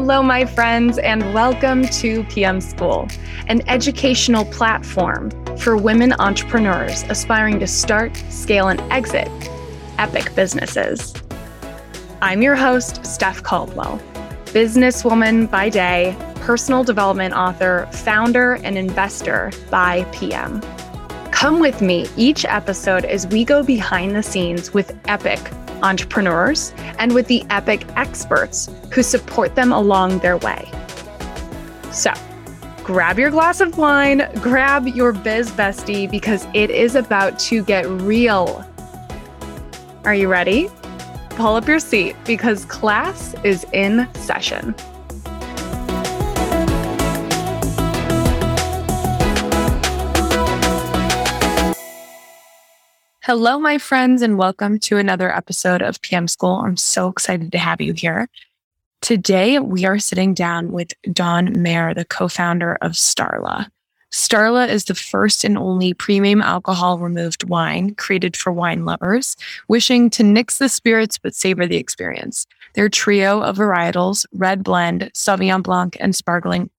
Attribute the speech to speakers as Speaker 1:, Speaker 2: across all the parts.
Speaker 1: Hello, my friends, and welcome to PM School, an educational platform for women entrepreneurs aspiring to start, scale, and exit epic businesses. I'm your host, Steph Caldwell, businesswoman by day, personal development author, founder, and investor by PM. Come with me each episode as we go behind the scenes with epic entrepreneurs and with the epic experts who support them along their way. So, grab your glass of wine, grab your biz bestie because it is about to get real. Are you ready? Pull up your seat because class is in session. Hello, my friends, and welcome to another episode of PM School. I'm so excited to have you here. Today, we are sitting down with Dawn Mayer, the co founder of Starla. Starla is the first and only premium alcohol removed wine created for wine lovers, wishing to nix the spirits but savor the experience. Their trio of varietals, red blend, Sauvignon Blanc, and sparkling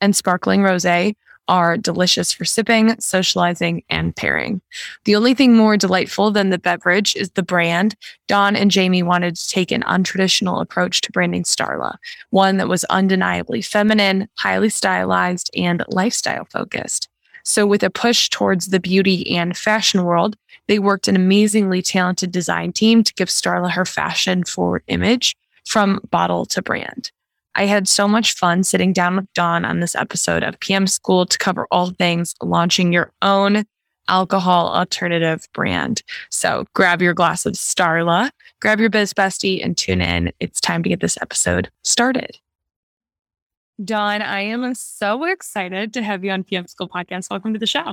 Speaker 1: and sparkling rosé are delicious for sipping, socializing, and pairing. The only thing more delightful than the beverage is the brand. Dawn and Jamie wanted to take an untraditional approach to branding Starla, one that was undeniably feminine, highly stylized, and lifestyle focused. So, with a push towards the beauty and fashion world, they worked an amazingly talented design team to give Starla her fashion forward image from bottle to brand. I had so much fun sitting down with Dawn on this episode of PM School to cover all things launching your own alcohol alternative brand. So grab your glass of Starla, grab your biz bestie, and tune in. It's time to get this episode started. Dawn, I am so excited to have you on PM School Podcast. Welcome to the show.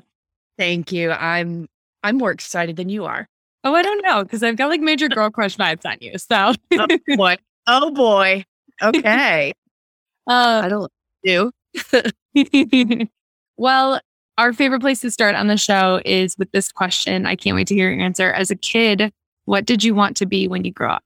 Speaker 2: Thank you. I'm I'm more excited than you are.
Speaker 1: Oh, I don't know because I've got like major girl crush vibes on you. So,
Speaker 2: oh boy, oh boy, okay. Uh, I don't do.
Speaker 1: well, our favorite place to start on the show is with this question. I can't wait to hear your answer. As a kid, what did you want to be when you grew up?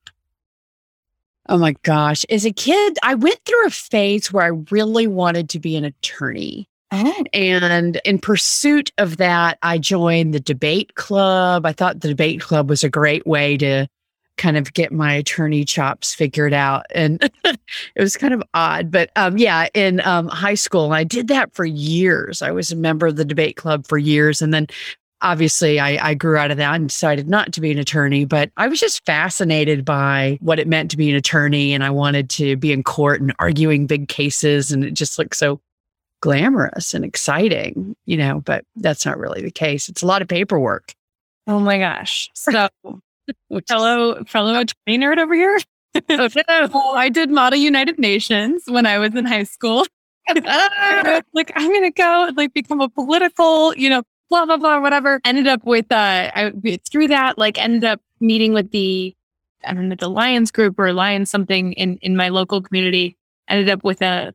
Speaker 2: Oh my gosh. As a kid, I went through a phase where I really wanted to be an attorney. Oh. And in pursuit of that, I joined the debate club. I thought the debate club was a great way to kind of get my attorney chops figured out. And it was kind of odd. But um, yeah, in um, high school, I did that for years. I was a member of the debate club for years. And then obviously I, I grew out of that and decided not to be an attorney, but I was just fascinated by what it meant to be an attorney. And I wanted to be in court and arguing big cases. And it just looked so glamorous and exciting, you know, but that's not really the case. It's a lot of paperwork.
Speaker 1: Oh my gosh. So fellow fellow attorney nerd over here. oh, no. I did Model United Nations when I was in high school. like I'm gonna go and like become a political, you know, blah blah blah, whatever. Ended up with uh, I through that like ended up meeting with the I don't know the Lions group or Lions something in in my local community. Ended up with a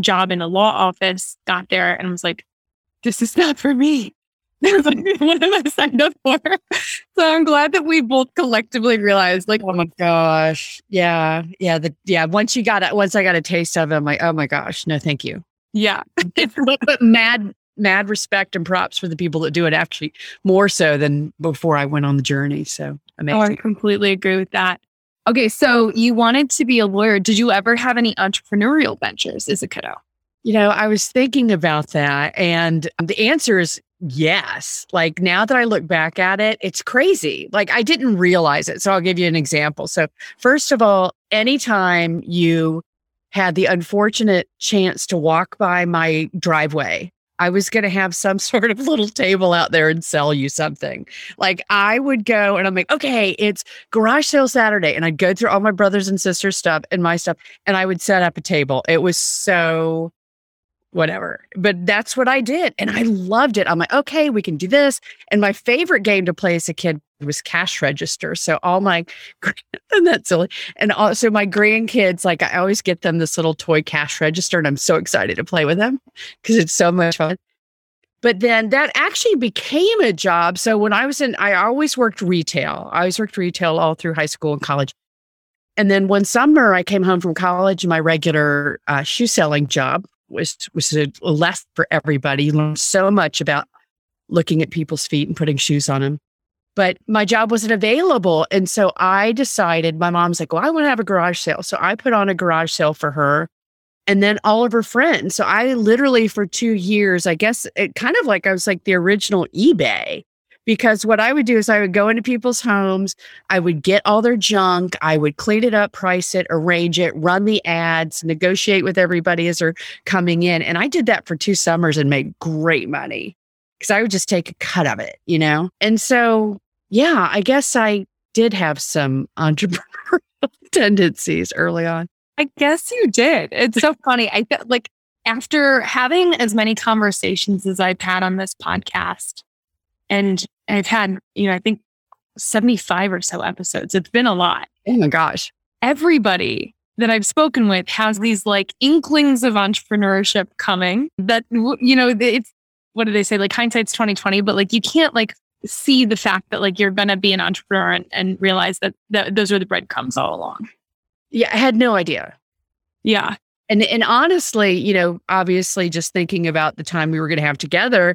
Speaker 1: job in a law office. Got there and was like, this is not for me. What am I signed up for? So I'm glad that we both collectively realized, like,
Speaker 2: oh my gosh, yeah, yeah, the yeah. Once you got it, once I got a taste of it, I'm like, oh my gosh, no, thank you.
Speaker 1: Yeah,
Speaker 2: but, but mad, mad respect and props for the people that do it. Actually, more so than before I went on the journey. So amazing.
Speaker 1: Oh, I completely agree with that. Okay, so you wanted to be a lawyer. Did you ever have any entrepreneurial ventures as a kiddo?
Speaker 2: You know, I was thinking about that, and the answer is Yes. Like now that I look back at it, it's crazy. Like I didn't realize it. So I'll give you an example. So, first of all, anytime you had the unfortunate chance to walk by my driveway, I was going to have some sort of little table out there and sell you something. Like I would go and I'm like, okay, it's garage sale Saturday. And I'd go through all my brothers and sisters' stuff and my stuff and I would set up a table. It was so whatever. But that's what I did. And I loved it. I'm like, okay, we can do this. And my favorite game to play as a kid was cash register. So all my, and that's silly. And also my grandkids, like I always get them this little toy cash register and I'm so excited to play with them because it's so much fun. But then that actually became a job. So when I was in, I always worked retail. I always worked retail all through high school and college. And then one summer, I came home from college. My regular uh, shoe selling job was was a less for everybody. You Learned so much about looking at people's feet and putting shoes on them. But my job wasn't available, and so I decided. My mom's like, "Well, I want to have a garage sale," so I put on a garage sale for her, and then all of her friends. So I literally for two years, I guess it kind of like I was like the original eBay because what I would do is I would go into people's homes, I would get all their junk, I would clean it up, price it, arrange it, run the ads, negotiate with everybody as they're coming in. And I did that for two summers and made great money because I would just take a cut of it, you know? And so, yeah, I guess I did have some entrepreneurial tendencies early on.
Speaker 1: I guess you did. It's so funny. I felt like after having as many conversations as I've had on this podcast, and I've had, you know, I think 75 or so episodes. It's been a lot.
Speaker 2: Oh my gosh.
Speaker 1: Everybody that I've spoken with has these like inklings of entrepreneurship coming that, you know, it's, what do they say? Like hindsight's 2020, but like you can't like see the fact that like you're going to be an entrepreneur and, and realize that, that those are the breadcrumbs all along.
Speaker 2: Yeah. I had no idea.
Speaker 1: Yeah.
Speaker 2: And, and honestly, you know, obviously just thinking about the time we were going to have together,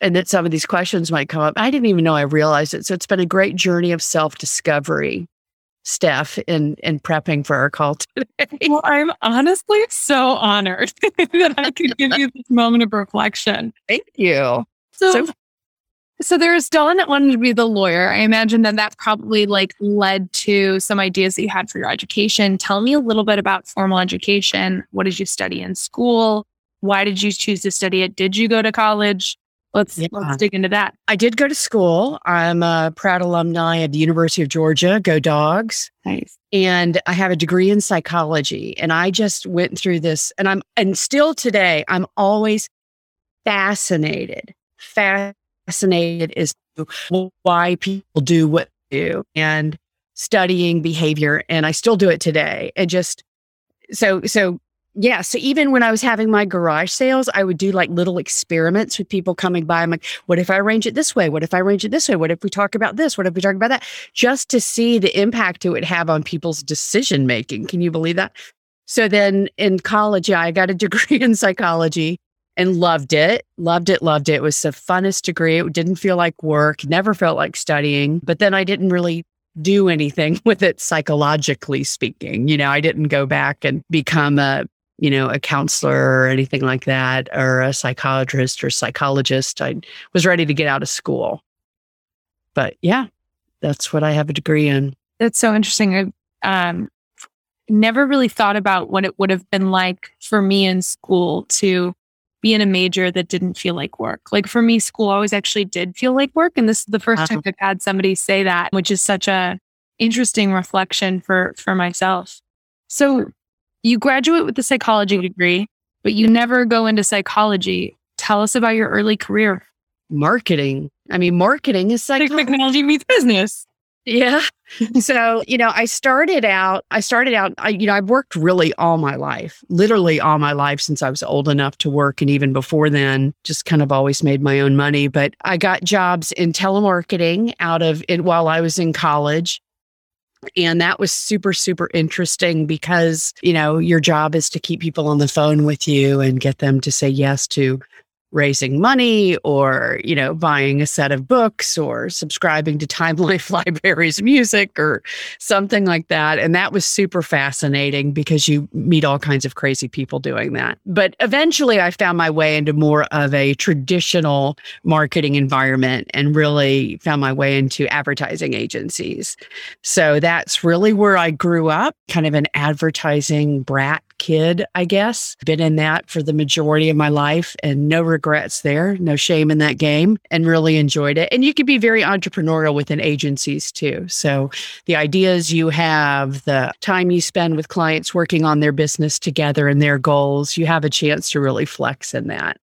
Speaker 2: and that some of these questions might come up. I didn't even know I realized it. So it's been a great journey of self discovery, Steph, in in prepping for our call today.
Speaker 1: Well, I'm honestly so honored that I could give you this moment of reflection.
Speaker 2: Thank you.
Speaker 1: So, so, so there's Dawn that wanted to be the lawyer. I imagine that that probably like led to some ideas that you had for your education. Tell me a little bit about formal education. What did you study in school? Why did you choose to study it? Did you go to college? Let's yeah. let's dig into that.
Speaker 2: I did go to school. I'm a proud alumni of the University of Georgia. Go Dogs!
Speaker 1: Nice.
Speaker 2: And I have a degree in psychology. And I just went through this, and I'm and still today I'm always fascinated. Fascinated is why people do what they do, and studying behavior. And I still do it today. And just so so yeah. So even when I was having my garage sales, I would do like little experiments with people coming by. I'm like, what if I arrange it this way? What if I arrange it this way? What if we talk about this? What if we talk about that? Just to see the impact it would have on people's decision making. Can you believe that? So then in college, yeah, I got a degree in psychology and loved it. Loved it, loved it. It was the funnest degree. It didn't feel like work, never felt like studying. But then I didn't really do anything with it psychologically speaking. You know, I didn't go back and become a you know, a counselor or anything like that, or a psychiatrist or psychologist. I was ready to get out of school. But yeah, that's what I have a degree in.
Speaker 1: That's so interesting. I um, never really thought about what it would have been like for me in school to be in a major that didn't feel like work. Like for me, school always actually did feel like work. And this is the 1st uh-huh. time I've had somebody say that, which is such a interesting reflection for for myself. So you graduate with a psychology degree, but you never go into psychology. Tell us about your early career.
Speaker 2: Marketing. I mean, marketing is
Speaker 1: psychology. technology meets business.
Speaker 2: Yeah. so, you know, I started out, I started out, I, you know, I've worked really all my life, literally all my life since I was old enough to work. And even before then, just kind of always made my own money. But I got jobs in telemarketing out of it while I was in college. And that was super, super interesting because, you know, your job is to keep people on the phone with you and get them to say yes to raising money or, you know, buying a set of books or subscribing to Time Life Libraries music or something like that. And that was super fascinating because you meet all kinds of crazy people doing that. But eventually I found my way into more of a traditional marketing environment and really found my way into advertising agencies. So that's really where I grew up, kind of an advertising brat kid, I guess. Been in that for the majority of my life and no regrets there, no shame in that game, and really enjoyed it. And you can be very entrepreneurial within agencies too. So the ideas you have, the time you spend with clients working on their business together and their goals, you have a chance to really flex in that.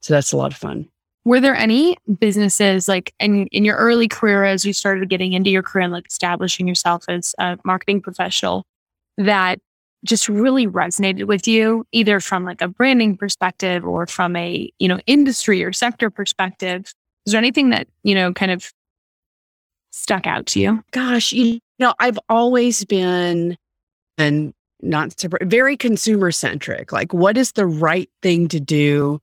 Speaker 2: So that's a lot of fun.
Speaker 1: Were there any businesses like in, in your early career as you started getting into your career and like establishing yourself as a marketing professional that just really resonated with you either from like a branding perspective or from a you know industry or sector perspective is there anything that you know kind of stuck out to you?
Speaker 2: Gosh, you know, I've always been and not very consumer centric. Like, what is the right thing to do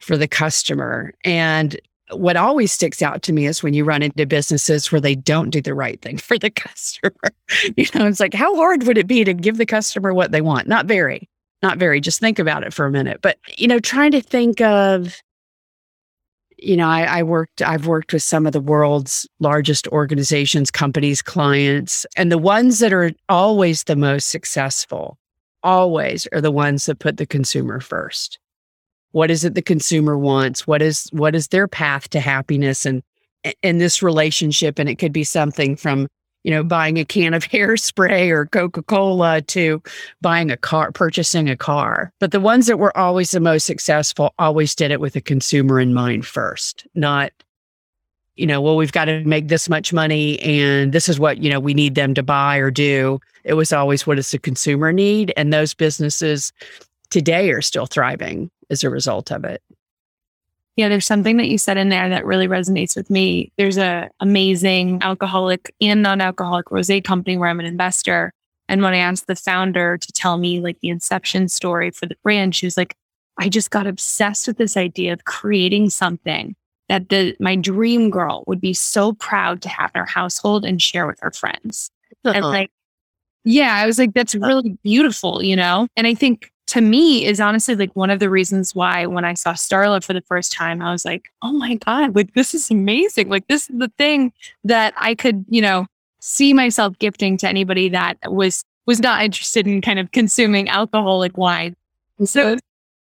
Speaker 2: for the customer? And what always sticks out to me is when you run into businesses where they don't do the right thing for the customer. you know, it's like, how hard would it be to give the customer what they want? Not very, not very. Just think about it for a minute. But, you know, trying to think of, you know, I, I worked, I've worked with some of the world's largest organizations, companies, clients, and the ones that are always the most successful, always are the ones that put the consumer first what is it the consumer wants? What is what is their path to happiness? And in this relationship and it could be something from you know buying a can of hairspray or coca-cola to buying a car purchasing a car. But the ones that were always the most successful always did it with the consumer in mind first not you know well we've got to make this much money and this is what you know we need them to buy or do. It was always what does the consumer need? And those businesses today are still thriving as a result of it.
Speaker 1: Yeah, there's something that you said in there that really resonates with me. There's a amazing alcoholic and non-alcoholic rosé company where I'm an investor. And when I asked the founder to tell me like the inception story for the brand, she was like, I just got obsessed with this idea of creating something that the my dream girl would be so proud to have in her household and share with her friends. Uh-huh. And like, yeah, I was like, that's really beautiful, you know? And I think to me is honestly like one of the reasons why when I saw Starla for the first time, I was like, oh my God, like this is amazing. Like this is the thing that I could, you know, see myself gifting to anybody that was was not interested in kind of consuming alcoholic wine. So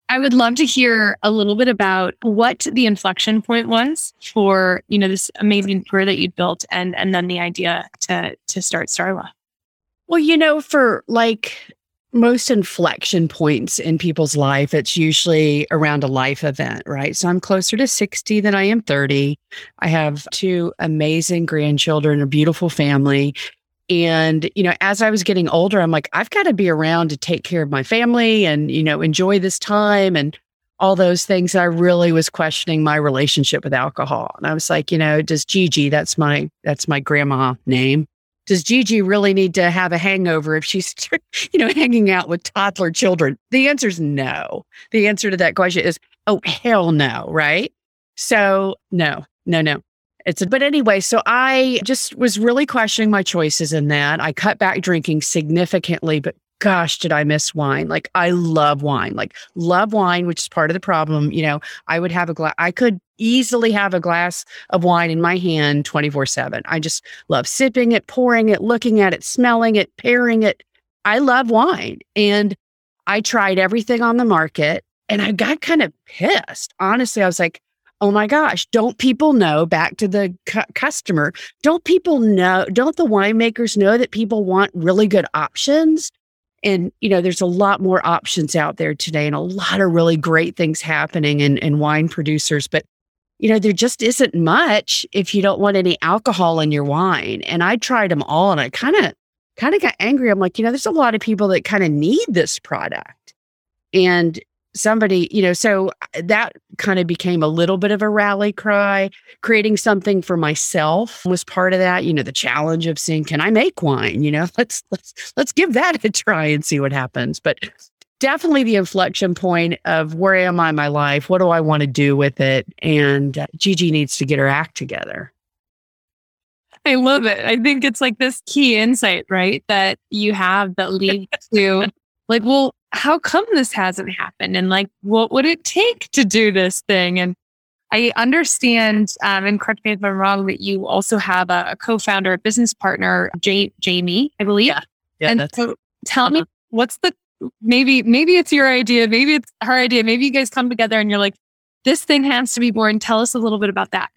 Speaker 1: I would love to hear a little bit about what the inflection point was for, you know, this amazing career that you built and and then the idea to to start Starla.
Speaker 2: Well, you know, for like most inflection points in people's life, it's usually around a life event, right? So I'm closer to 60 than I am 30. I have two amazing grandchildren, a beautiful family. And, you know, as I was getting older, I'm like, I've got to be around to take care of my family and, you know, enjoy this time and all those things. I really was questioning my relationship with alcohol. And I was like, you know, does Gigi, that's my, that's my grandma name does Gigi really need to have a hangover if she's, you know, hanging out with toddler children? The answer is no. The answer to that question is, oh, hell no, right? So, no, no, no. It's a, but anyway, so I just was really questioning my choices in that. I cut back drinking significantly, but gosh, did I miss wine? Like I love wine, like love wine, which is part of the problem. You know, I would have a glass, I could easily have a glass of wine in my hand 24 seven. I just love sipping it, pouring it, looking at it, smelling it, pairing it. I love wine. And I tried everything on the market and I got kind of pissed. Honestly, I was like, oh my gosh, don't people know back to the cu- customer? Don't people know? Don't the winemakers know that people want really good options? And, you know, there's a lot more options out there today and a lot of really great things happening in, in wine producers. But, you know, there just isn't much if you don't want any alcohol in your wine. And I tried them all and I kind of, kind of got angry. I'm like, you know, there's a lot of people that kind of need this product. And somebody, you know, so uh, that kind of became a little bit of a rally cry. Creating something for myself was part of that, you know, the challenge of seeing, can I make wine? You know, let's let's let's give that a try and see what happens. But definitely the inflection point of where am I in my life? What do I want to do with it? And uh, Gigi needs to get her act together.
Speaker 1: I love it. I think it's like this key insight, right? That you have that leads to like, well, how come this hasn't happened? And like, what would it take to do this thing? And I understand, um, and correct me if I'm wrong, that you also have a, a co-founder, a business partner, J- Jamie, I believe.
Speaker 2: Yeah. yeah
Speaker 1: and so tell uh-huh. me what's the, maybe, maybe it's your idea. Maybe it's her idea. Maybe you guys come together and you're like, this thing has to be born. Tell us a little bit about that.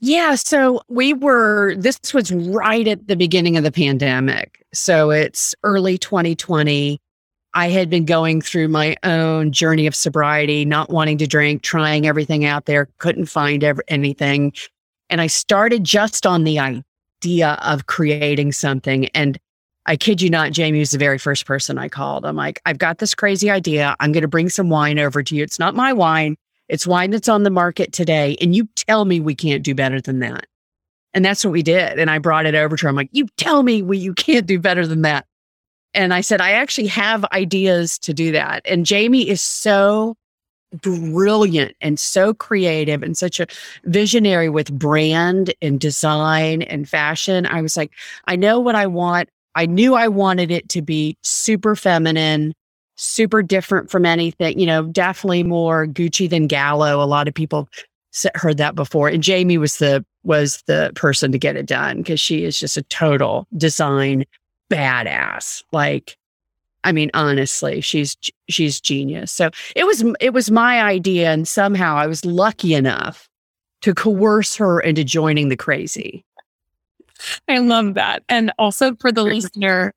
Speaker 2: Yeah. So we were, this was right at the beginning of the pandemic. So it's early 2020. I had been going through my own journey of sobriety, not wanting to drink, trying everything out there, couldn't find ever, anything. And I started just on the idea of creating something. And I kid you not, Jamie was the very first person I called. I'm like, I've got this crazy idea. I'm going to bring some wine over to you. It's not my wine, it's wine that's on the market today. And you tell me we can't do better than that. And that's what we did. And I brought it over to her. I'm like, you tell me well, you can't do better than that. And I said, I actually have ideas to do that. And Jamie is so brilliant and so creative and such a visionary with brand and design and fashion. I was like, I know what I want. I knew I wanted it to be super feminine, super different from anything, you know, definitely more Gucci than Gallo. A lot of people heard that before. And Jamie was the was the person to get it done because she is just a total design badass. Like I mean, honestly, she's she's genius. So it was it was my idea, and somehow I was lucky enough to coerce her into joining the crazy.
Speaker 1: I love that, and also for the listener,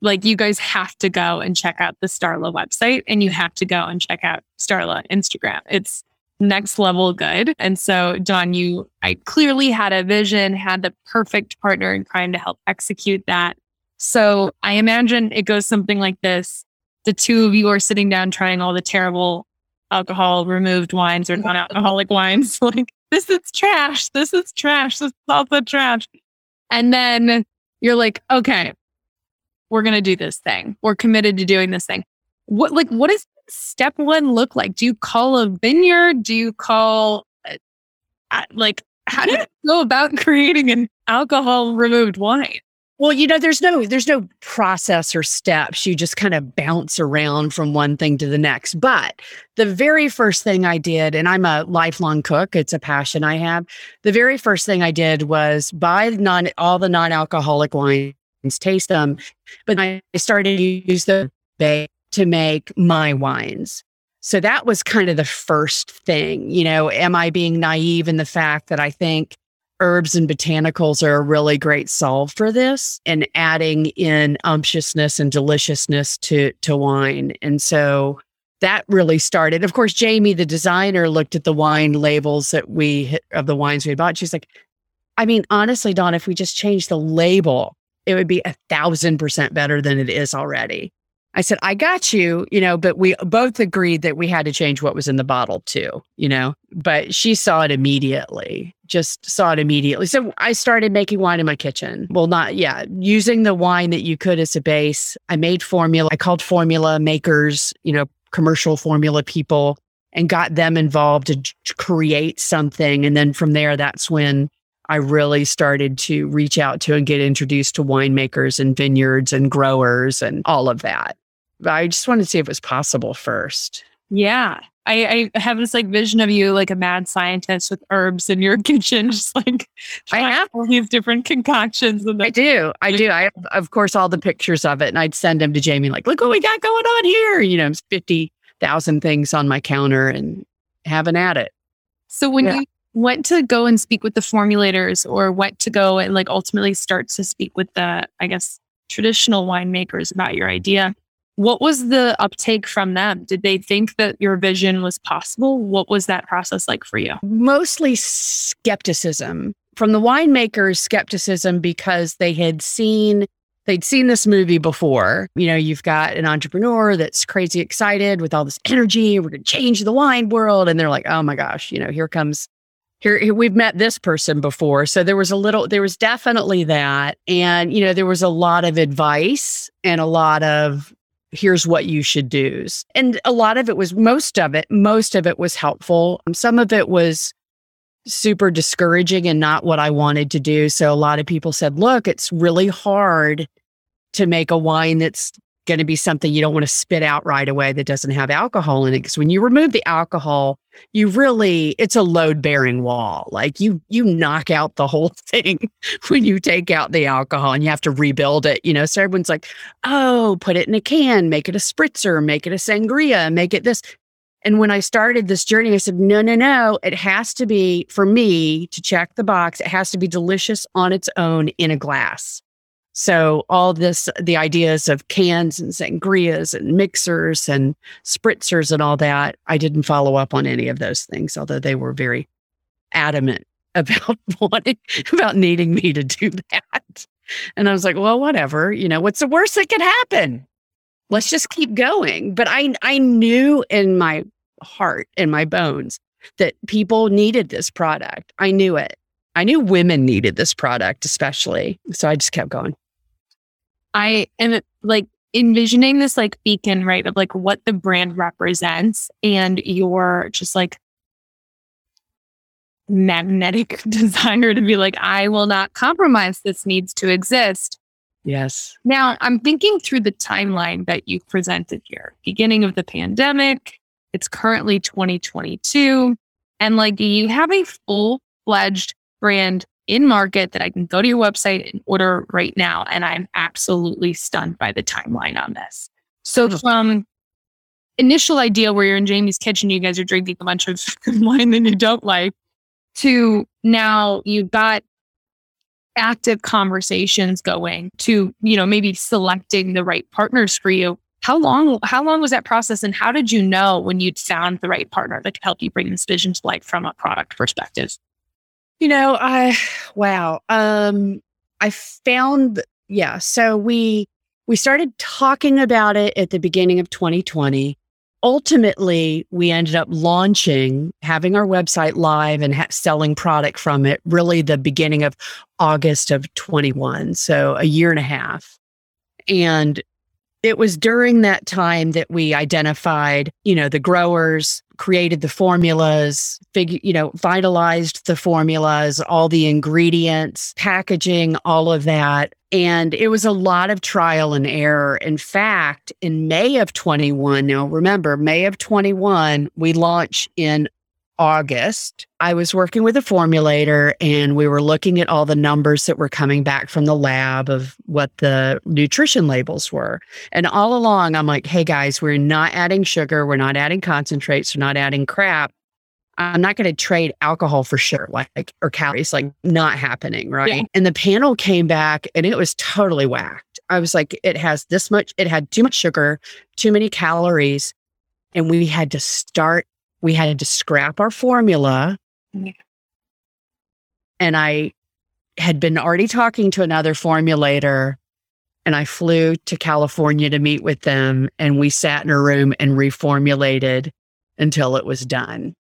Speaker 1: like you guys have to go and check out the Starla website, and you have to go and check out Starla Instagram. It's next level good. And so, Dawn, you I clearly had a vision, had the perfect partner in crime to help execute that. So I imagine it goes something like this. The two of you are sitting down trying all the terrible alcohol removed wines or non alcoholic wines. Like, this is trash. This is trash. This is also trash. And then you're like, okay, we're going to do this thing. We're committed to doing this thing. What, like, what does step one look like? Do you call a vineyard? Do you call, uh, like, how do you go about creating an alcohol removed wine?
Speaker 2: Well, you know, there's no there's no process or steps. You just kind of bounce around from one thing to the next. But the very first thing I did, and I'm a lifelong cook, it's a passion I have. The very first thing I did was buy non all the non-alcoholic wines, taste them, but I started to use the bay to make my wines. So that was kind of the first thing. You know, am I being naive in the fact that I think herbs and botanicals are a really great solve for this and adding in umptiousness and deliciousness to to wine. And so that really started. Of course, Jamie, the designer, looked at the wine labels that we of the wines we bought. She's like, I mean, honestly, Dawn, if we just change the label, it would be a thousand percent better than it is already. I said, I got you, you know, but we both agreed that we had to change what was in the bottle too, you know, but she saw it immediately, just saw it immediately. So I started making wine in my kitchen. Well, not, yeah, using the wine that you could as a base. I made formula. I called formula makers, you know, commercial formula people and got them involved to create something. And then from there, that's when I really started to reach out to and get introduced to winemakers and vineyards and growers and all of that. I just wanted to see if it was possible first.
Speaker 1: Yeah. I, I have this like vision of you like a mad scientist with herbs in your kitchen, just like
Speaker 2: I have
Speaker 1: all these different concoctions.
Speaker 2: And I do. I do. I have, of course, all the pictures of it. And I'd send them to Jamie, like, look what we got going on here. You know, 50,000 things on my counter and having at it.
Speaker 1: So when yeah. you went to go and speak with the formulators or went to go and like ultimately start to speak with the, I guess, traditional winemakers about your idea, what was the uptake from them? Did they think that your vision was possible? What was that process like for you?
Speaker 2: Mostly skepticism from the winemakers, skepticism because they had seen they'd seen this movie before. You know, you've got an entrepreneur that's crazy excited with all this energy. We're going to change the wine world. And they're like, oh my gosh, you know, here comes, here, here, we've met this person before. So there was a little, there was definitely that. And, you know, there was a lot of advice and a lot of here's what you should do. And a lot of it was, most of it, most of it was helpful. Some of it was super discouraging and not what I wanted to do. So a lot of people said, look, it's really hard to make a wine that's going to be something you don't want to spit out right away that doesn't have alcohol in it because when you remove the alcohol you really it's a load bearing wall. Like you you knock out the whole thing when you take out the alcohol and you have to rebuild it you know? So everyone's like oh put it in a can make it a spritzer make it a sangria make it this. And when i started this journey i said no no no. It has to be for me to check the box it has to be delicious on its own in a glass so all this, the ideas of cans and sangrias and mixers and spritzers and all that, I didn't follow up on any of those things, although they were very adamant about wanting, about needing me to do that. And I was like, well, whatever, you know, what's the worst that could happen? Let's just keep going. But I, I knew in my heart, in my bones, that people needed this product. I knew it. I knew women needed this product, especially. So I just kept going.
Speaker 1: I am like envisioning this like beacon, right? Of like what the brand represents and your just like magnetic desire to be like, I will not compromise. This needs to exist.
Speaker 2: Yes.
Speaker 1: Now I'm thinking through the timeline that you've presented here. Beginning of the pandemic, it's currently 2022. And like, do you have a full fledged brand in market that I can go to your website and order right now? And I'm absolutely stunned by the timeline on this. So from initial idea where you're in Jamie's kitchen, you guys are drinking a bunch of wine that you don't like, to now you've got active conversations going to, you know, maybe selecting the right partners for you. How long, how long was that process and how did you know when you'd found the right partner that could help you bring this vision to life from a product perspective?
Speaker 2: You know, I wow. Um I found yeah, so we we started talking about it at the beginning of 2020 ultimately, we ended up launching, having our website live and ha- selling product from it really the beginning of August of 21. So a year and a half. And it was during that time that we identified, you know, the growers, created the formulas, figure, you know, vitalized the formulas, all the ingredients, packaging, all of that. And it was a lot of trial and error. In fact, in May of 21, now remember, May of 21, we launched in August, I was working with a formulator and we were looking at all the numbers that were coming back from the lab of what the nutrition labels were. And all along, I'm like, hey guys, we're not adding sugar, we're not adding concentrates, we're not adding crap. I'm not going to trade alcohol for sugar, like or calories, like not happening, right? Yeah. And the panel came back and it was totally whacked. I was like, it has this much, it had too much sugar, too many calories, and we had to start we had to scrap our formula. And I had been already talking to another formulator and I flew to California to meet with them and we sat in a room and reformulated until it was done.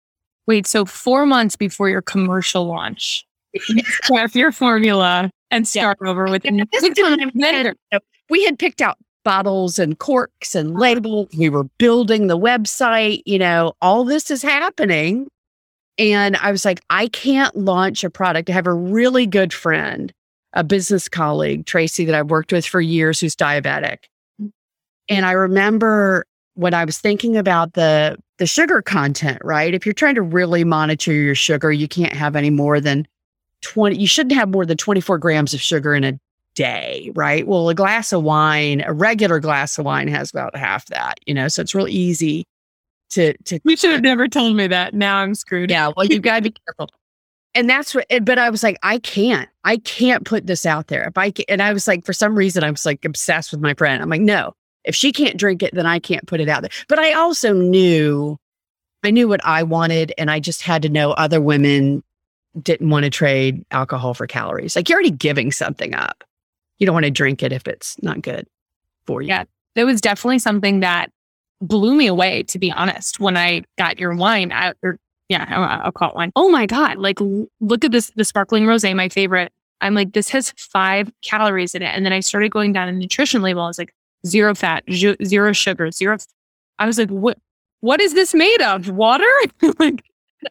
Speaker 1: Wait, so 4 months before your commercial launch, scrap your formula and start yeah. over with
Speaker 2: yeah, we had picked out bottles and corks and uh-huh. labels. We were building the website, you know, all this is happening. And I was like, I can't launch a product. I have a really good friend, a business colleague, Tracy, that I've worked with for years who's diabetic. Mm. And I remember when I was thinking about the the sugar content, right? If you're trying to really monitor your sugar, you can't have any more than 20, you shouldn't have more than 24 grams of sugar in a day, right? Well, a glass of wine, a regular glass of wine has about half that, you know, so it's real easy to, to.
Speaker 1: We should have never told me that. Now I'm screwed.
Speaker 2: Yeah. Well, you've got to be careful. And that's what, but I was like, I can't, I can't put this out there. If I can, and I was like, for some reason, I was like obsessed with my friend. I'm like, no, if she can't drink it, then I can't put it out there. But I also knew, I knew what I wanted, and I just had to know other women didn't want to trade alcohol for calories. Like you're already giving something up you don't want to drink it if it's not good for you.
Speaker 1: Yeah. That was definitely something that blew me away, to be honest, when I got your wine out or yeah, I'll call it wine. Oh my God. Like look at this, the sparkling rose, my favorite. I'm like, this has five calories in it. And then I started going down a nutrition label. I was like, zero fat, zero sugar, zero. I was like, what, what is this made of? Water? like,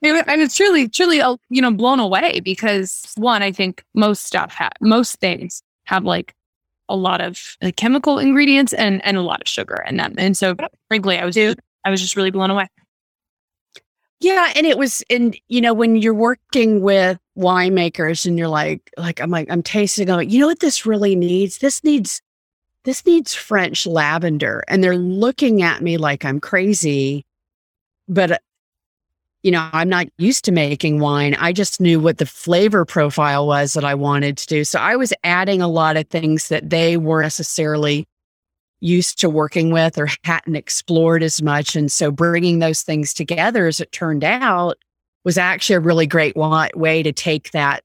Speaker 1: and it's truly, truly, uh, you know, blown away because one, I think most stuff, ha- most things have like a lot of like, chemical ingredients and and a lot of sugar in them. And so frankly, I was I was just really blown away.
Speaker 2: Yeah, and it was and you know when you're working with winemakers and you're like like I'm like I'm tasting I'm like you know what this really needs? This needs this needs French lavender and they're looking at me like I'm crazy. But uh, you know, I'm not used to making wine. I just knew what the flavor profile was that I wanted to do. So I was adding a lot of things that they weren't necessarily used to working with or hadn't explored as much. And so bringing those things together, as it turned out, was actually a really great way to take that,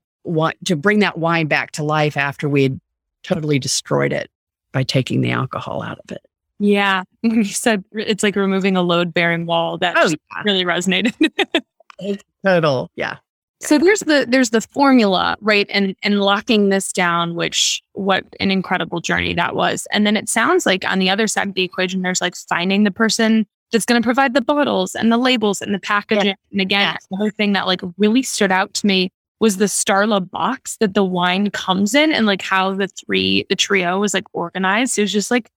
Speaker 2: to bring that wine back to life after we had totally destroyed it by taking the alcohol out of it.
Speaker 1: Yeah. You said it's like removing a load bearing wall. That oh, yeah. really resonated.
Speaker 2: total. Yeah.
Speaker 1: So there's the there's the formula, right? And and locking this down, which what an incredible journey that was. And then it sounds like on the other side of the equation, there's like finding the person that's going to provide the bottles and the labels and the packaging. Yeah. And again, yeah. another thing that like really stood out to me was the Starla box that the wine comes in and like how the three the trio was like organized. It was just like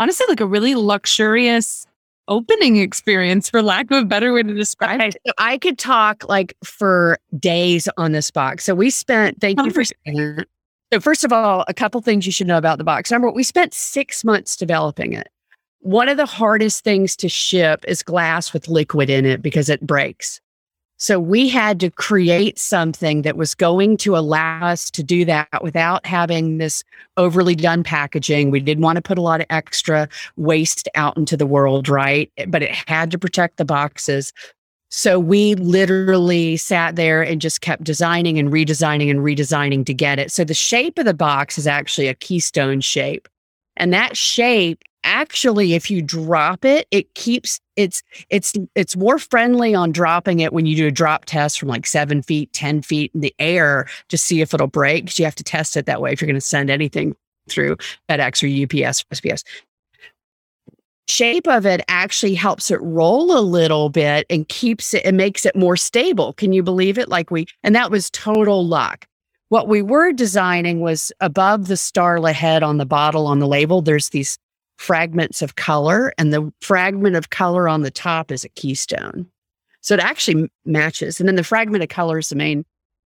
Speaker 1: honestly like a really luxurious opening experience for lack of a better way to describe okay, it.
Speaker 2: So I could talk like for days on this box. So we spent, thank you for So first of all, a couple things you should know about the box. Number one, we spent six months developing it. One of the hardest things to ship is glass with liquid in it because it breaks. So we had to create something that was going to allow us to do that without having this overly done packaging. We didn't want to put a lot of extra waste out into the world, right? But it had to protect the boxes. So we literally sat there and just kept designing and redesigning and redesigning to get it. So the shape of the box is actually a keystone shape. And that shape actually if you drop it it keeps it's it's it's more friendly on dropping it when you do a drop test from like seven feet ten feet in the air to see if it'll break because you have to test it that way if you're going to send anything through fedex or ups or sps shape of it actually helps it roll a little bit and keeps it and makes it more stable. Can you believe it? Like we and that was total luck. What we were designing was above the starla head on the bottle on the label there's these fragments of color, and the fragment of color on the top is a keystone. So it actually matches. And then the fragment of color is the main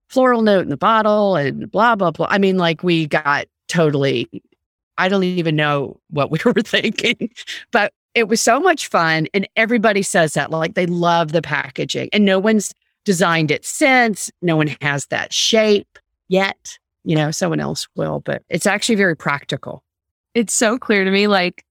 Speaker 2: floral note in the bottle and blah, blah, blah. I mean, like we got totally, I don't even know what we were thinking, but it was so much fun. And everybody says that, like they love the packaging, and no one's designed it since. No one has that shape yet. You know, someone else will, but it's actually very practical
Speaker 1: it's so clear to me like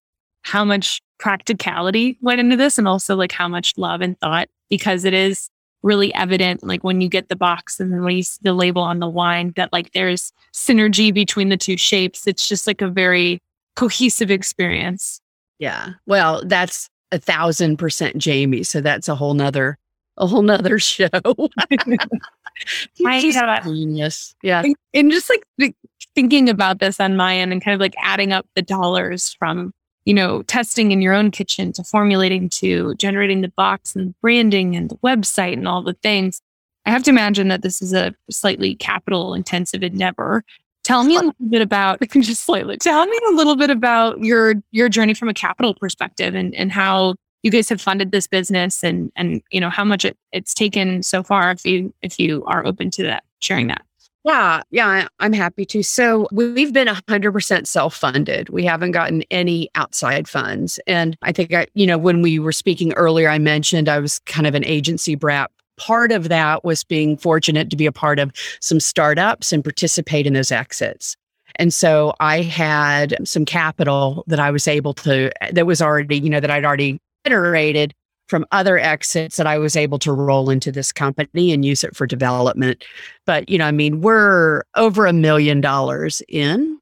Speaker 1: how much practicality went into this and also like how much love and thought because it is really evident like when you get the box and then when you see the label on the wine that like there's synergy between the two shapes. It's just like a very cohesive experience.
Speaker 2: Yeah. Well that's a thousand percent jamie so that's a whole nother a whole nother show.
Speaker 1: I have
Speaker 2: genius. Yeah.
Speaker 1: And just like thinking about this on my end and kind of like adding up the dollars from, you know, testing in your own kitchen to formulating to generating the box and branding and the website and all the things, I have to imagine that this is a slightly capital intensive endeavor. Tell me a little bit about just slightly. Tell me a little bit about your your journey from a capital perspective and and how you guys have funded this business and and you know how much it, it's taken so far if you if you are open to that sharing that.
Speaker 2: Yeah, yeah, I'm happy to. So we've been 100% self funded. We haven't gotten any outside funds. And I think, I, you know, when we were speaking earlier, I mentioned I was kind of an agency brat. Part of that was being fortunate to be a part of some startups and participate in those exits. And so I had some capital that I was able to, that was already, you know, that I'd already generated from other exits that I was able to roll into this company and use it for development. But, you know, I mean, we're over a million dollars in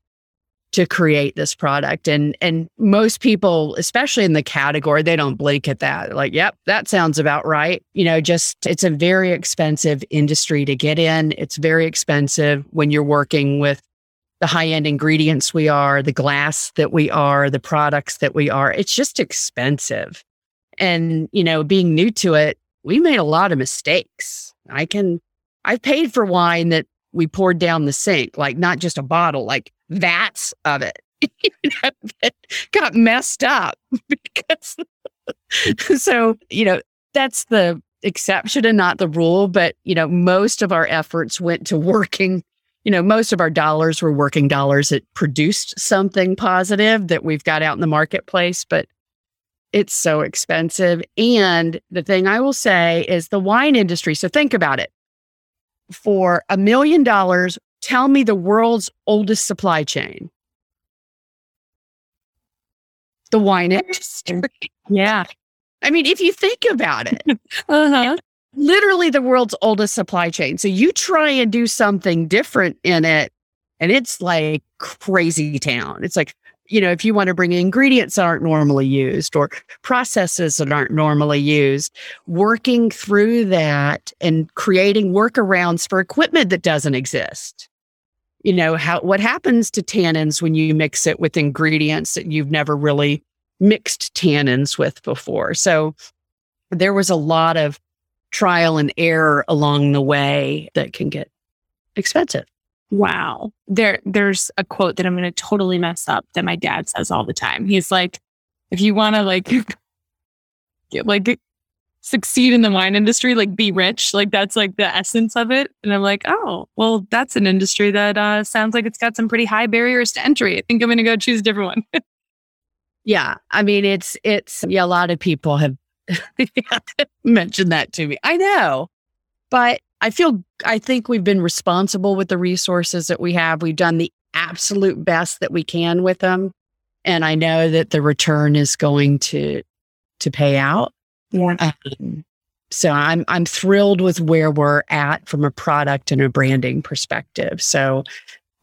Speaker 2: to create this product. And and most people especially in the category they don't blink at that. Like yep that sounds about right. You know just it's a very expensive industry to get in. It's very expensive when you're working with the high end ingredients we are the glass that we are the products that we are. It's just expensive and, you know, being new to it, we made a lot of mistakes. I can, I've paid for wine that we poured down the sink, like not just a bottle, like vats of it. that got messed up because so, you know, that's the exception and not the rule. But, you know, most of our efforts went to working, you know, most of our dollars were working dollars that produced something positive that we've got out in the marketplace. But it's so expensive. And the thing I will say is the wine industry. So think about it. For a million dollars, tell me the world's oldest supply chain. The wine industry.
Speaker 1: Yeah.
Speaker 2: I mean, if you think about it, uh-huh. literally the world's oldest supply chain. So you try and do something different in it, and it's like crazy town. It's like you know, if you want to bring ingredients that aren't normally used or processes that aren't normally used, working through that and creating workarounds for equipment that doesn't exist. You know, how what happens to tannins when you mix it with ingredients that you've never really mixed tannins with before. So there was a lot of trial and error along the way that can get expensive.
Speaker 1: Wow. There there's a quote that I'm going to totally mess up that my dad says all the time. He's like if you want to like get like succeed in the wine industry, like be rich, like that's like the essence of it. And I'm like, "Oh, well, that's an industry that uh sounds like it's got some pretty high barriers to entry. I think I'm going to go choose a different one."
Speaker 2: yeah. I mean, it's it's yeah, a lot of people have mentioned that to me. I know. But I feel, I think we've been responsible with the resources that we have. We've done the absolute best that we can with them. And I know that the return is going to, to pay out.
Speaker 1: Yeah.
Speaker 2: Um, so I'm, I'm thrilled with where we're at from a product and a branding perspective. So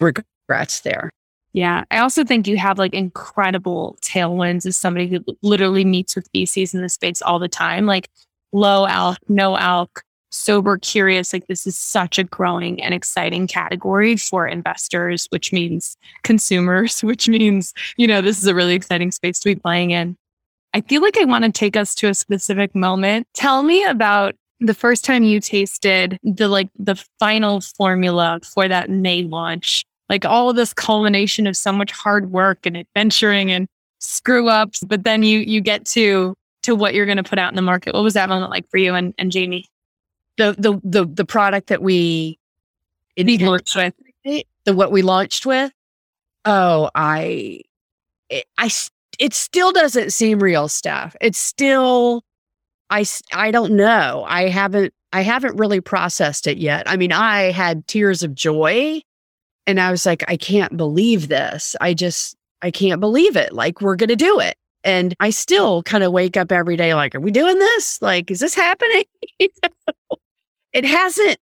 Speaker 2: regrets there.
Speaker 1: Yeah. I also think you have like incredible tailwinds as somebody who literally meets with VCs in the space all the time, like low alk, no alk, sober curious like this is such a growing and exciting category for investors which means consumers which means you know this is a really exciting space to be playing in. I feel like i want to take us to a specific moment. Tell me about the first time you tasted the like the final formula for that may launch. Like all this culmination of so much hard work and adventuring and screw ups but then you you get to to what you're going to put out in the market. What was that moment like for you and, and jamie
Speaker 2: the the the the product that we
Speaker 1: launched with
Speaker 2: the what we launched with? Oh i it, i it still doesn't seem real stuff. It's still i i don't know. I haven't i haven't really processed it yet. I mean i had tears of joy and i was like i can't believe this. I just i can't believe it. Like we're gonna do it. And I still kind of wake up every day like, are we doing this? Like, is this happening? it hasn't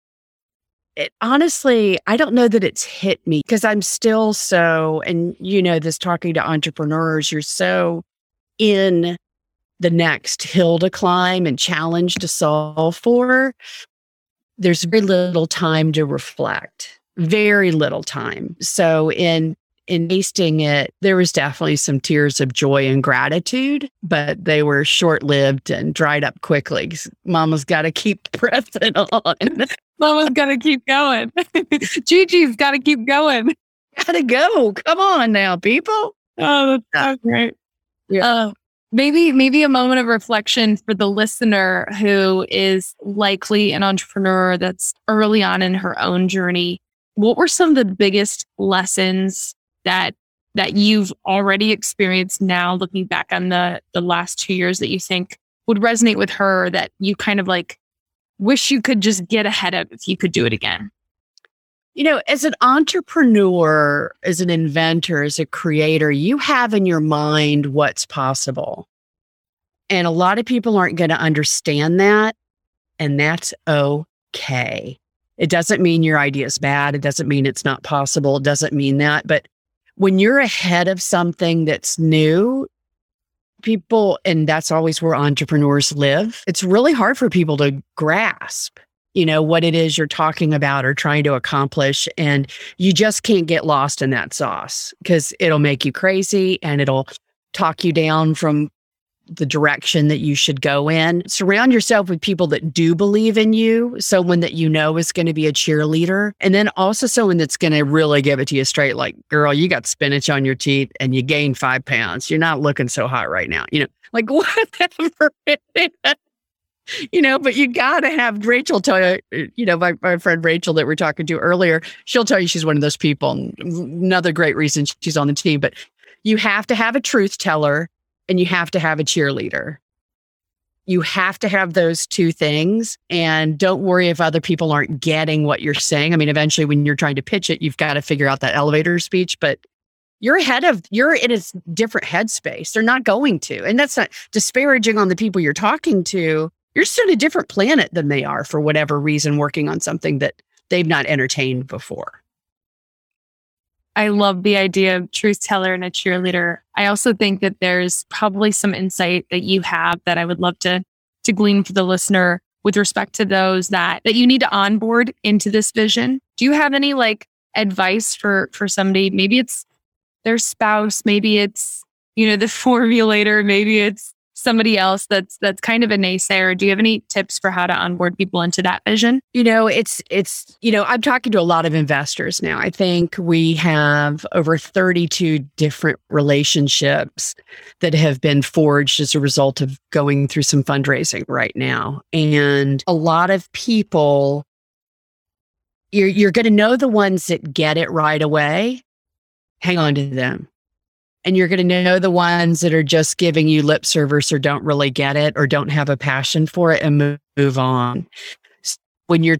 Speaker 2: it honestly i don't know that it's hit me because i'm still so and you know this talking to entrepreneurs you're so in the next hill to climb and challenge to solve for there's very little time to reflect very little time. So in in tasting it, there was definitely some tears of joy and gratitude, but they were short lived and dried up quickly. Mama's got to keep pressing on.
Speaker 1: Mama's got to keep going. Gigi's got to keep going.
Speaker 2: Got to go. Come on now, people.
Speaker 1: Oh, that's so great. Yeah. Uh, maybe maybe a moment of reflection for the listener who is likely an entrepreneur that's early on in her own journey what were some of the biggest lessons that that you've already experienced now looking back on the the last two years that you think would resonate with her that you kind of like wish you could just get ahead of if you could do it again?
Speaker 2: You know as an entrepreneur as an inventor as a creator you have in your mind what's possible. And a lot of people aren't going to understand that and that's okay. It doesn't mean your idea is bad. It doesn't mean it's not possible. It doesn't mean that but when you're ahead of something that's new, people, and that's always where entrepreneurs live, it's really hard for people to grasp, you know, what it is you're talking about or trying to accomplish. And you just can't get lost in that sauce because it'll make you crazy and it'll talk you down from the direction that you should go in. Surround yourself with people that do believe in you, someone that you know is going to be a cheerleader, and then also someone that's going to really give it to you straight like, girl, you got spinach on your teeth and you gained five pounds. You're not looking so hot right now. You know, like whatever. you know, but you got to have Rachel tell you, you know, my, my friend Rachel that we're talking to earlier, she'll tell you she's one of those people. Another great reason she's on the team, but you have to have a truth teller and you have to have a cheerleader. You have to have those two things. And don't worry if other people aren't getting what you're saying. I mean, eventually, when you're trying to pitch it, you've got to figure out that elevator speech, but you're ahead of, you're in a different headspace. They're not going to. And that's not disparaging on the people you're talking to. You're still on a different planet than they are for whatever reason, working on something that they've not entertained before.
Speaker 1: I love the idea of truth teller and a cheerleader. I also think that there's probably some insight that you have that I would love to to glean for the listener with respect to those that that you need to onboard into this vision. Do you have any like advice for for somebody? Maybe it's their spouse, maybe it's you know the formulator, maybe it's somebody else that's that's kind of a naysayer. Do you have any tips for how to onboard people into that vision?
Speaker 2: You know it's it's you know i'm talking to a lot of investors now. I think we have over 32 different relationships that have been forged as a result of going through some fundraising right now. And a lot of people you're you're going to know the ones that get it right away. Hang on to them and you're going to know the ones that are just giving you lip service or don't really get it or don't have a passion for it and move, move on. When you're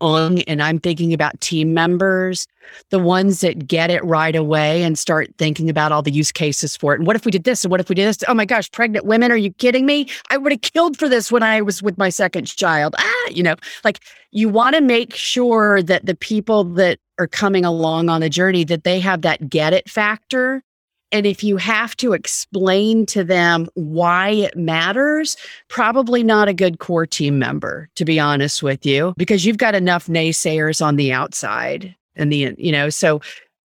Speaker 2: on, and I'm thinking about team members, the ones that get it right away and start thinking about all the use cases for it. And what if we did this? And what if we did this? Oh my gosh, pregnant women, are you kidding me? I would have killed for this when I was with my second child. Ah, you know, like you want to make sure that the people that are coming along on the journey that they have that get it factor. And if you have to explain to them why it matters, probably not a good core team member, to be honest with you, because you've got enough naysayers on the outside and the, you know, so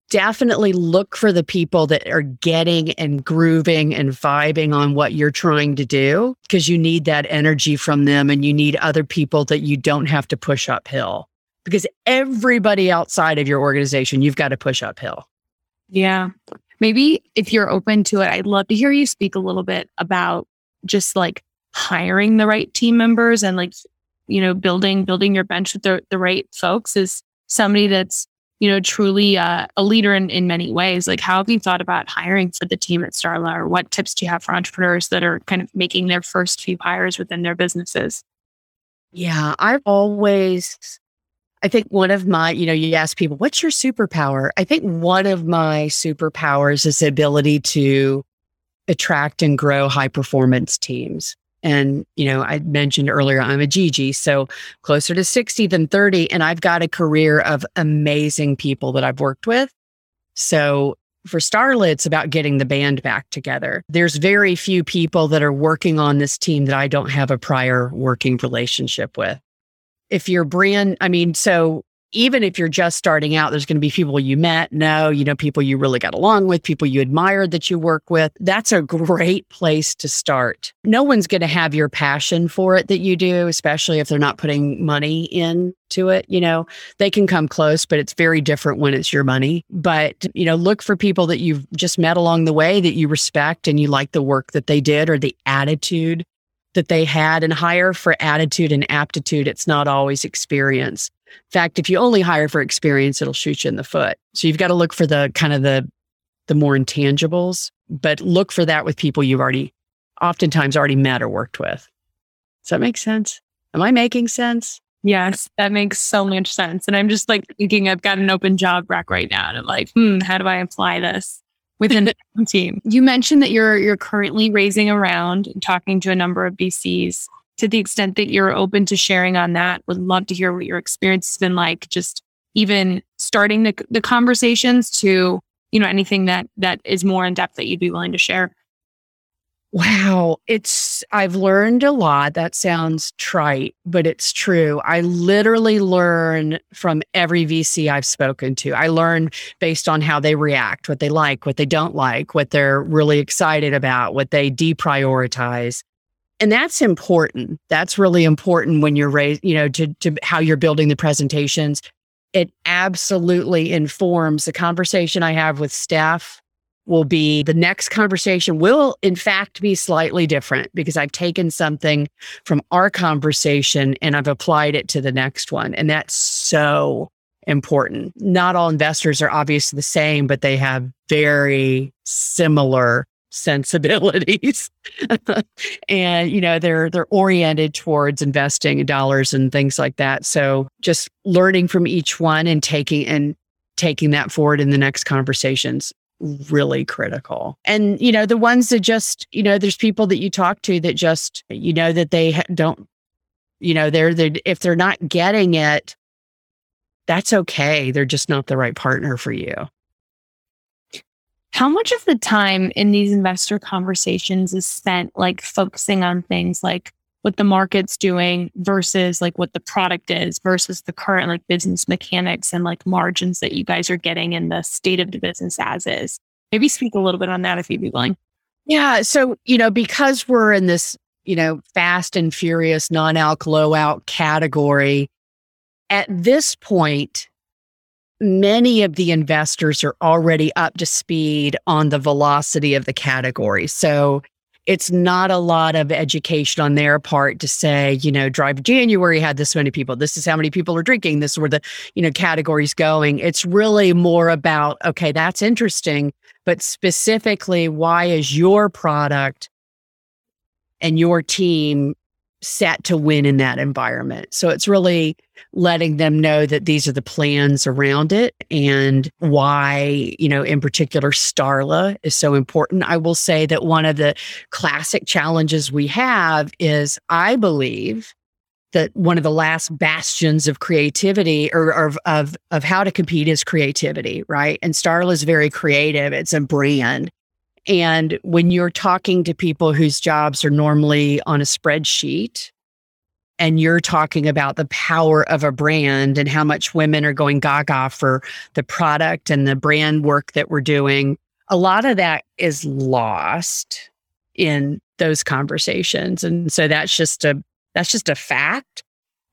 Speaker 2: definitely look for the people that are getting and grooving and vibing on what you're trying to do because you need that energy from them and you need other people that you don't have to push uphill because everybody outside of your organization, you've got to push uphill.
Speaker 1: Yeah. Maybe if you're open to it, I'd love to hear you speak a little bit about just like hiring the right team members and like, you know, building, building your bench with the, the right folks is somebody that's, you know, truly uh, a leader in, in many ways. Like, how have you thought about hiring for the team at Starla or what tips do you have for entrepreneurs that are kind of making their first few hires within their businesses?
Speaker 2: Yeah, I've always I think one of my, you know, you ask people, what's your superpower? I think one of my superpowers is the ability to attract and grow high performance teams. And, you know, I mentioned earlier, I'm a Gigi, so closer to 60 than 30. And I've got a career of amazing people that I've worked with. So for Starla, it's about getting the band back together. There's very few people that are working on this team that I don't have a prior working relationship with if you're brand, I mean, so even if you're just starting out, there's going to be people you met, know, you know, people you really got along with, people you admired that you work with. That's a great place to start. No one's going to have your passion for it that you do, especially if they're not putting money into it. You know, they can come close, but it's very different when it's your money. But, you know, look for people that you've just met along the way that you respect and you like the work that they did or the attitude that they had and hire for attitude and aptitude. It's not always experience. In fact, if you only hire for experience, it'll shoot you in the foot. So you've got to look for the kind of the the more intangibles, but look for that with people you've already oftentimes already met or worked with. Does that make sense? Am I making sense?
Speaker 1: Yes, that makes so much sense. And I'm just like thinking I've got an open job rack right now. And I'm like, hmm, how do I apply this? Within the team. You mentioned that you're you're currently raising around and talking to a number of VCs. To the extent that you're open to sharing on that, would love to hear what your experience has been like. Just even starting the the conversations to you know anything that that is more in depth that you'd be willing to share.
Speaker 2: Wow, it's I've learned a lot. That sounds trite, but it's true. I literally learn from every VC I've spoken to. I learn based on how they react, what they like, what they don't like, what they're really excited about, what they deprioritize. And that's important. That's really important when you're raised, you know, to to how you're building the presentations. It absolutely informs the conversation I have with staff will be the next conversation will in fact be slightly different because I've taken something from our conversation and I've applied it to the next one. And that's so important. Not all investors are obviously the same, but they have very similar sensibilities. and you know, they're they're oriented towards investing in dollars and things like that. So just learning from each one and taking and taking that forward in the next conversations really critical. And, you know, the ones that just, you know, there's people that you talk to that just, you know, that they don't, you know, they're, they're, if they're not getting it, that's okay. They're just not the right partner for you.
Speaker 1: How much of the time in these investor conversations is spent like focusing on things like what the market's doing versus like what the product is versus the current like business mechanics and like margins that you guys are getting in the state of the business as is? Maybe speak a little bit on that if you'd be willing.
Speaker 2: Yeah. So, you know, because we're in this, you know, fast and furious non alc low out category, at this point, many of the investors are already up to speed on the velocity of the category. So it's not a lot of education on their part to say, you know, Dry January had this many people. This is how many people are drinking. This is where the, you know, categories going. It's really more about, okay, that's interesting, but specifically, why is your product and your team set to win in that environment. So it's really letting them know that these are the plans around it and why, you know, in particular, Starla is so important. I will say that one of the classic challenges we have is I believe that one of the last bastions of creativity or, or of, of, of how to compete is creativity, right? And Starla is very creative. It's a brand. And when you're talking to people whose jobs are normally on a spreadsheet, and you're talking about the power of a brand and how much women are going gaga for the product and the brand work that we're doing, a lot of that is lost in those conversations. And so that's just a that's just a fact.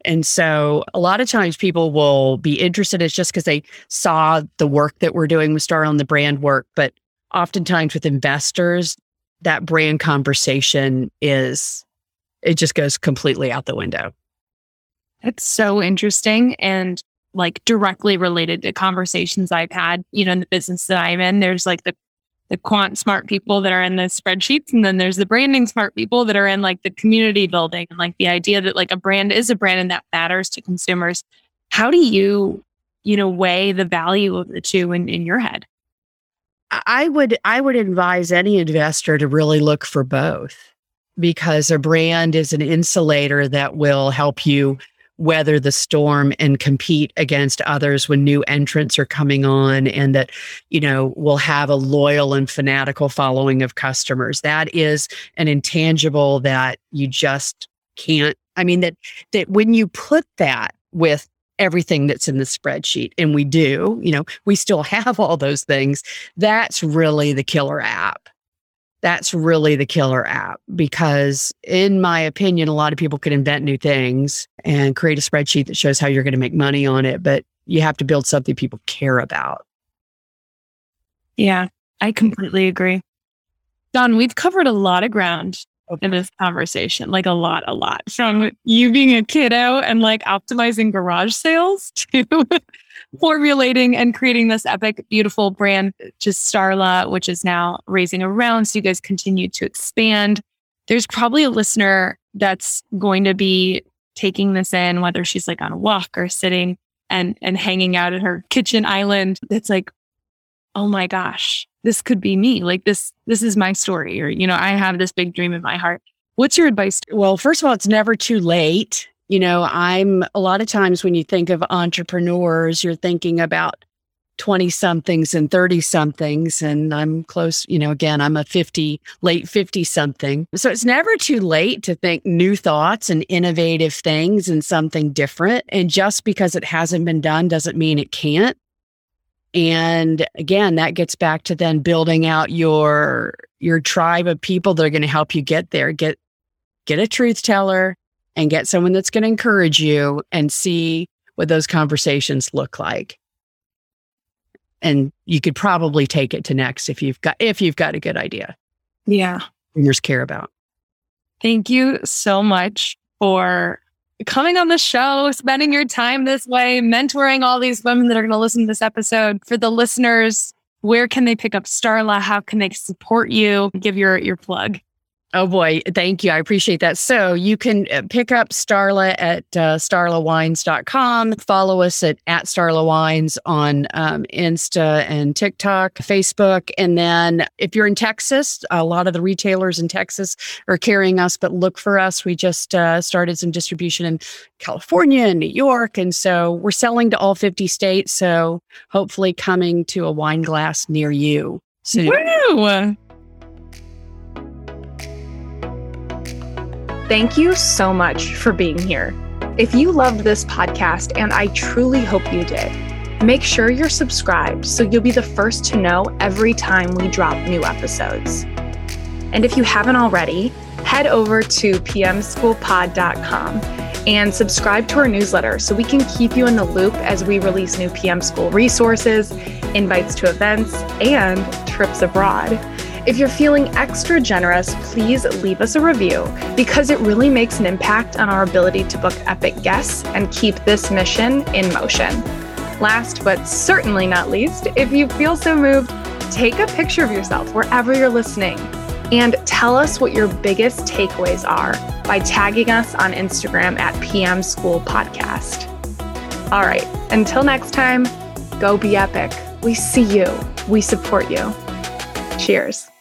Speaker 2: And so a lot of times people will be interested. It's just because they saw the work that we're doing with Star on the brand work, but oftentimes with investors, that brand conversation is, it just goes completely out the window.
Speaker 1: That's so interesting and like directly related to conversations I've had, you know, in the business that I'm in. There's like the the quant smart people that are in the spreadsheets and then there's the branding smart people that are in like the community building and like the idea that like a brand is a brand and that matters to consumers how do you you know weigh the value of the two in, in your head
Speaker 2: I would I would advise any investor to really look for both because a brand is an insulator that will help you weather the storm and compete against others when new entrants are coming on and that you know will have a loyal and fanatical following of customers. That is an intangible that you just can't i mean that that when you put that with everything that's in the spreadsheet. And we do, you know, we still have all those things. That's really the killer app. That's really the killer app because, in my opinion, a lot of people can invent new things and create a spreadsheet that shows how you're going to make money on it. But you have to build something people care about.
Speaker 1: Yeah, I completely agree. Dawn, we've covered a lot of ground in this conversation, like a lot, a lot from you being a kiddo and like optimizing garage sales to formulating and creating this epic, beautiful brand, just Starla, which is now raising around. So you guys continue to expand. There's probably a listener that's going to be taking this in, whether she's like on a walk or sitting and and hanging out at her kitchen island. That's like, oh my gosh, this could be me. Like this, this is my story. Or, you know, I have this big dream in my heart. What's your advice?
Speaker 2: Well, first of all, it's never too late. You know, I'm a lot of times when you think of entrepreneurs, you're thinking about 20 somethings and 30 somethings. And I'm close, you know, again, I'm a 50, late 50 something. So it's never too late to think new thoughts and innovative things and something different. And just because it hasn't been done doesn't mean it can't. And again, that gets back to then building out your your tribe of people that are going to help you get there. Get get a truth teller and get someone that's going to encourage you and see what those conversations look like. And you could probably take it to next if you've got if you've got a good idea.
Speaker 1: Yeah.
Speaker 2: Yours care about.
Speaker 1: Thank you so much for coming on the show, spending your time this way, mentoring all these women that are going to listen to this episode. For the listeners, where can they pick up Starla? How can they support you? Give your your plug.
Speaker 2: Oh boy, thank you. I appreciate that. So you can uh, pick up Starla at uh, starlawines.com. Follow us at, at Starla Wines on um, Insta and TikTok, Facebook. And then if you're in Texas, a lot of the retailers in Texas are carrying us, but look for us. We just uh, started some distribution in California and New York. And so we're selling to all 50 states. So hopefully coming to a wine glass near you soon.
Speaker 1: Woo! Thank you so much for being here. If you loved this podcast, and I truly hope you did, make sure you're subscribed so you'll be the first to know every time we drop new episodes. And if you haven't already, head over to pmschoolpod.com and subscribe to our newsletter so we can keep you in the loop as we release new PM School resources, invites to events, and trips abroad. If you're feeling extra generous, please leave us a review because it really makes an impact on our ability to book epic guests and keep this mission in motion. Last but certainly not least, if you feel so moved, take a picture of yourself wherever you're listening and tell us what your biggest takeaways are by tagging us on Instagram at PM School Podcast. All right, until next time, go be epic. We see you, we support you. Cheers.